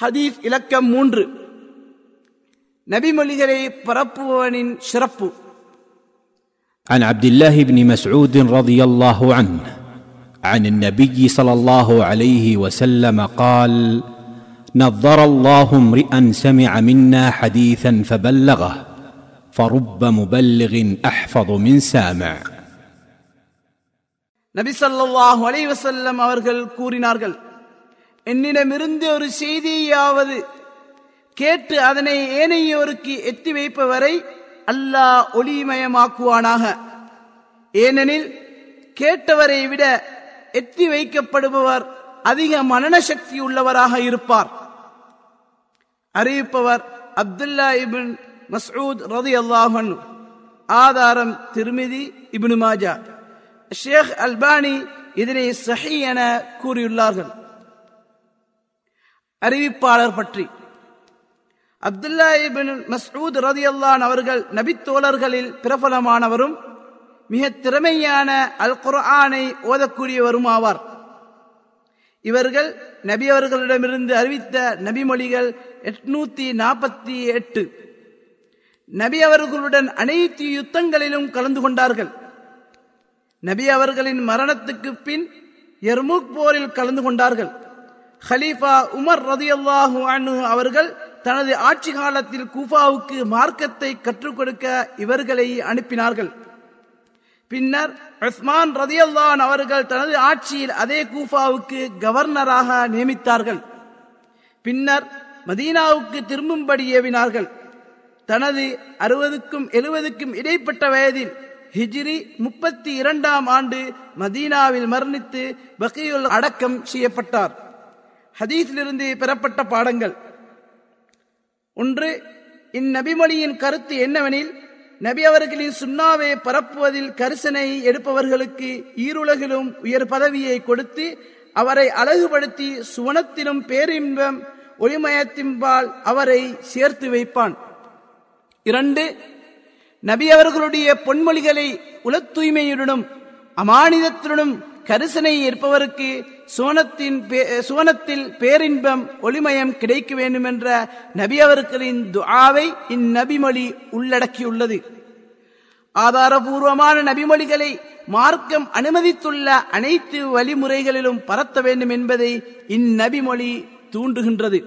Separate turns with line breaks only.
ஹதீஸ் இலக்கம் மூன்று நபிமொழிகளை பரப்புபவனின் சிறப்பு
عن عبد الله بن مسعود رضي الله عنه عن النبي صلى الله عليه وسلم قال نظر الله امرئا سمع منا حديثا فبلغه فرب مبلغ احفظ من سامع
நபி ஸல்லல்லாஹு அலைஹி வஸல்லம் அவர்கள் கூறினார்கள் என்னிடமிருந்து ஒரு செய்தியாவது கேட்டு அதனை ஏனையோருக்கு எத்தி வைப்பவரை அல்லாஹ் ஒளிமயமாக்குவானாக. ஏனெனில் கேட்டவரை விட எத்தி வைக்கப்படுபவர் அதிக மனன சக்தி உள்ளவராக இருப்பார். அறிவிப்பவர் அப்துல்லா இபின் மசூத் ரதி அல்லாஹன் ஆதாரம் Tirmidhi Ibn Majah. Sheikh Albani இதனை சஹி என கூறியுள்ளார்கள். அறிவிப்பாளர் பற்றி. அப்துல்லா இபின் ரதி அல்லான் அவர்கள் நபித்தோழர்களில் பிரபலமானவரும் மிக திறமையான அல் குர்ஆனை ஓதக்கூடியவரும் ஆவார் இவர்கள் நபி அவர்களிடமிருந்து அறிவித்த நபிமொழிகள் எட்நூத்தி நாற்பத்தி எட்டு நபி அவர்களுடன் அனைத்து யுத்தங்களிலும் கலந்து கொண்டார்கள். நபி அவர்களின் மரணத்துக்கு பின் எர்முக் போரில் கலந்து கொண்டார்கள். ஹலீஃபா உமர் ரதியல்லாஹு அன்ஹு அவர்கள் தனது ஆட்சி காலத்தில் கூஃபாவுக்கு மார்க்கத்தை கற்றுக் கொடுக்க இவர்களை அனுப்பினார்கள். பின்னர் உஸ்மான் ரதியல்லான் அவர்கள் தனது ஆட்சியில் அதே கூஃபாவுக்கு கவர்னராக நியமித்தார்கள். பின்னர் மதீனாவுக்கு திரும்பும்படி ஏவினார்கள். தனது அறுபதுக்கும் எழுபதுக்கும் இடைப்பட்ட வயதில் ஹிஜ்ரி முப்பத்தி இரண்டாம் ஆண்டு மதீனாவில் மரணித்து பக்கியுல் அடக்கம் செய்யப்பட்டார். ஹதீஸிலிருந்து பெறப்பட்ட பாடங்கள். ஒன்று இந்நபிமொழியின் கருத்து என்னவெனில் நபி அவர்களின் சுண்ணாவை பரப்புவதில் கரிசனை எடுப்பவர்களுக்கு ஈருலகிலும் உயர் பதவியை கொடுத்து அவரை அழகுபடுத்தி சுவனத்திலும் பேரின்பம் ஒளிமயத்தின்பால் அவரை சேர்த்து வைப்பான். இரண்டு நபி அவர்களுடைய பொன்மொழிகளை உளத் தூய்மையுடனும் அமானிதத்துடனும் கரிசனை ஏற்பவருக்கு சுவனத்தின் சுவனத்தில் பேரின்பம் ஒளிமயம் கிடைக்க வேண்டும் என்ற நபி அவர்களின் துஆவை இந்நபிமொழி உள்ளடக்கியுள்ளது. ஆதாரபூர்வமான நபிமொழிகளை மார்க்கம் அனுமதித்துள்ள அனைத்து வழிமுறைகளிலும் பரத்த வேண்டும் என்பதை இந்நபிமொழி தூண்டுகின்றது.